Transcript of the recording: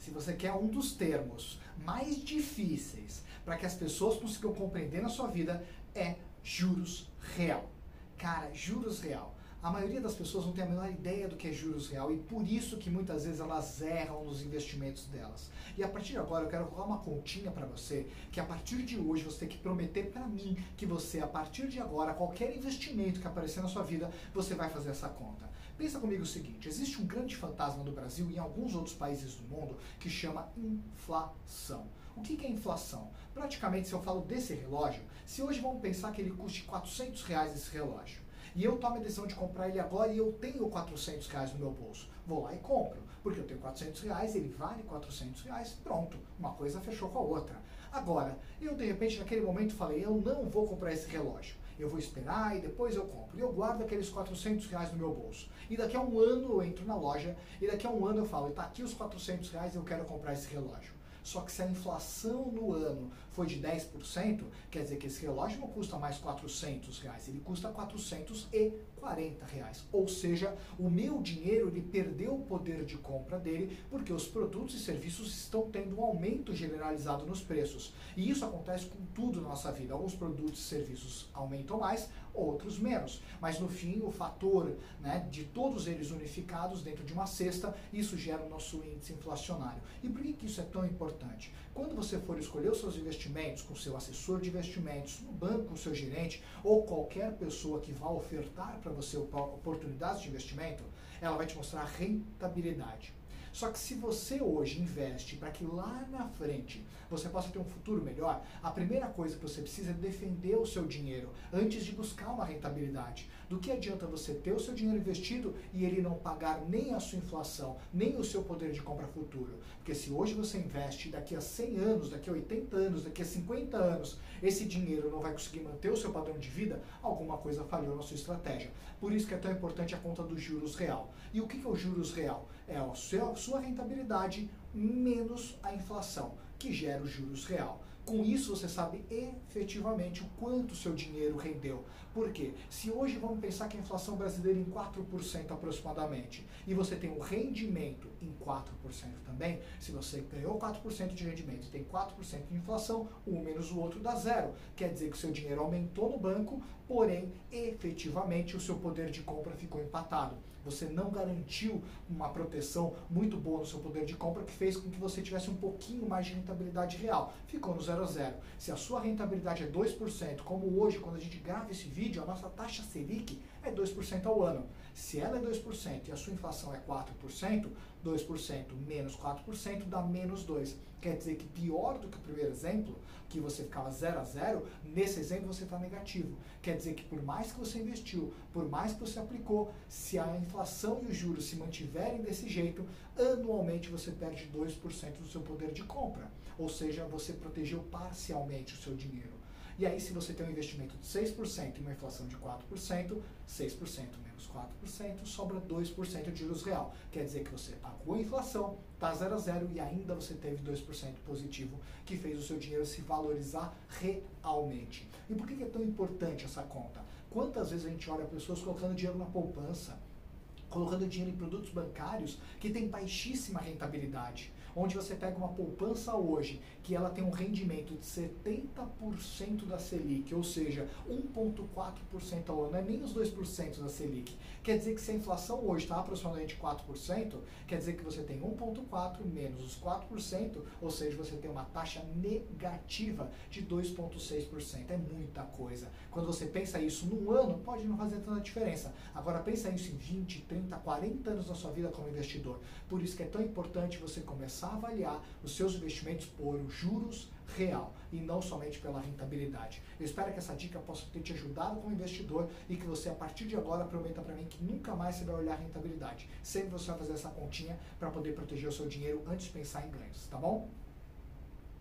se você quer um dos termos mais difíceis para que as pessoas consigam compreender na sua vida, é juros real. Cara, juros real. A maioria das pessoas não tem a menor ideia do que é juros real e por isso que muitas vezes elas erram nos investimentos delas. E a partir de agora eu quero colocar uma continha para você que a partir de hoje você tem que prometer para mim que você a partir de agora qualquer investimento que aparecer na sua vida você vai fazer essa conta. Pensa comigo o seguinte: existe um grande fantasma no Brasil e em alguns outros países do mundo que chama inflação. O que é inflação? Praticamente, se eu falo desse relógio, se hoje vamos pensar que ele custe 400 reais esse relógio, e eu tomo a decisão de comprar ele agora e eu tenho 400 reais no meu bolso, vou lá e compro, porque eu tenho 400 reais, ele vale 400 reais, pronto, uma coisa fechou com a outra. Agora, eu de repente naquele momento falei, eu não vou comprar esse relógio eu vou esperar e depois eu compro. E eu guardo aqueles 400 reais no meu bolso. E daqui a um ano eu entro na loja e daqui a um ano eu falo, está aqui os 400 reais eu quero comprar esse relógio. Só que se a inflação no ano foi de 10%, quer dizer que esse relógio não custa mais 400 reais, ele custa 440 reais. Ou seja, o meu dinheiro ele perdeu o poder de compra dele porque os produtos e serviços estão tendo um aumento generalizado nos preços. E isso acontece com tudo na nossa vida. Alguns produtos e serviços aumentam mais, outros menos. Mas no fim, o fator né, de todos eles unificados dentro de uma cesta, isso gera o nosso índice inflacionário. E por que, que isso é tão importante? Quando você for escolher os seus investimentos com seu assessor de investimentos, no banco seu gerente ou qualquer pessoa que vá ofertar para você oportunidades de investimento, ela vai te mostrar rentabilidade. Só que se você hoje investe para que lá na frente você possa ter um futuro melhor, a primeira coisa que você precisa é defender o seu dinheiro antes de buscar uma rentabilidade. Do que adianta você ter o seu dinheiro investido e ele não pagar nem a sua inflação, nem o seu poder de compra futuro? Porque se hoje você investe daqui a 100 anos, daqui a 80 anos, daqui a 50 anos, esse dinheiro não vai conseguir manter o seu padrão de vida, alguma coisa falhou na sua estratégia. Por isso que é tão importante a conta dos juros real. E o que é o juros real? É a sua rentabilidade menos a inflação, que gera o juros real. Com isso, você sabe efetivamente o quanto seu dinheiro rendeu. Por quê? Se hoje vamos pensar que a inflação brasileira é em 4% aproximadamente, e você tem um rendimento em 4% também, se você ganhou 4% de rendimento e tem 4% de inflação, um menos o outro dá zero. Quer dizer que o seu dinheiro aumentou no banco, porém, efetivamente, o seu poder de compra ficou empatado. Você não garantiu uma proteção muito boa no seu poder de compra que fez com que você tivesse um pouquinho mais de rentabilidade real. Ficou no zero a zero. Se a sua rentabilidade é 2%, como hoje, quando a gente grava esse vídeo, a nossa taxa Selic é 2% ao ano. Se ela é 2% e a sua inflação é 4%, 2% menos 4% dá menos 2%. Quer dizer que pior do que o primeiro exemplo, que você ficava 0 a 0, nesse exemplo você está negativo. Quer dizer que por mais que você investiu, por mais que você aplicou, se a inflação e os juros se mantiverem desse jeito, anualmente você perde 2% do seu poder de compra. Ou seja, você protegeu parcialmente o seu dinheiro. E aí, se você tem um investimento de 6% e uma inflação de 4%, 6% menos 4%, sobra 2% de juros real. Quer dizer que você pagou a inflação, está 0 a 0 e ainda você teve 2% positivo, que fez o seu dinheiro se valorizar realmente. E por que é tão importante essa conta? Quantas vezes a gente olha pessoas colocando dinheiro na poupança, colocando dinheiro em produtos bancários que têm baixíssima rentabilidade? Onde você pega uma poupança hoje que ela tem um rendimento de 70% da Selic, ou seja, 1,4% ao ano, não é nem os 2% da Selic. Quer dizer que se a inflação hoje está aproximadamente 4%, quer dizer que você tem 1,4% menos os 4%, ou seja, você tem uma taxa negativa de 2,6%. É muita coisa. Quando você pensa isso num ano, pode não fazer tanta diferença. Agora pensa isso em 20, 30, 40 anos da sua vida como investidor. Por isso que é tão importante você começar a avaliar os seus investimentos por juros real e não somente pela rentabilidade. Eu espero que essa dica possa ter te ajudado como investidor e que você a partir de agora prometa para mim que nunca mais você vai olhar rentabilidade. Sempre você vai fazer essa continha para poder proteger o seu dinheiro antes de pensar em ganhos, tá bom?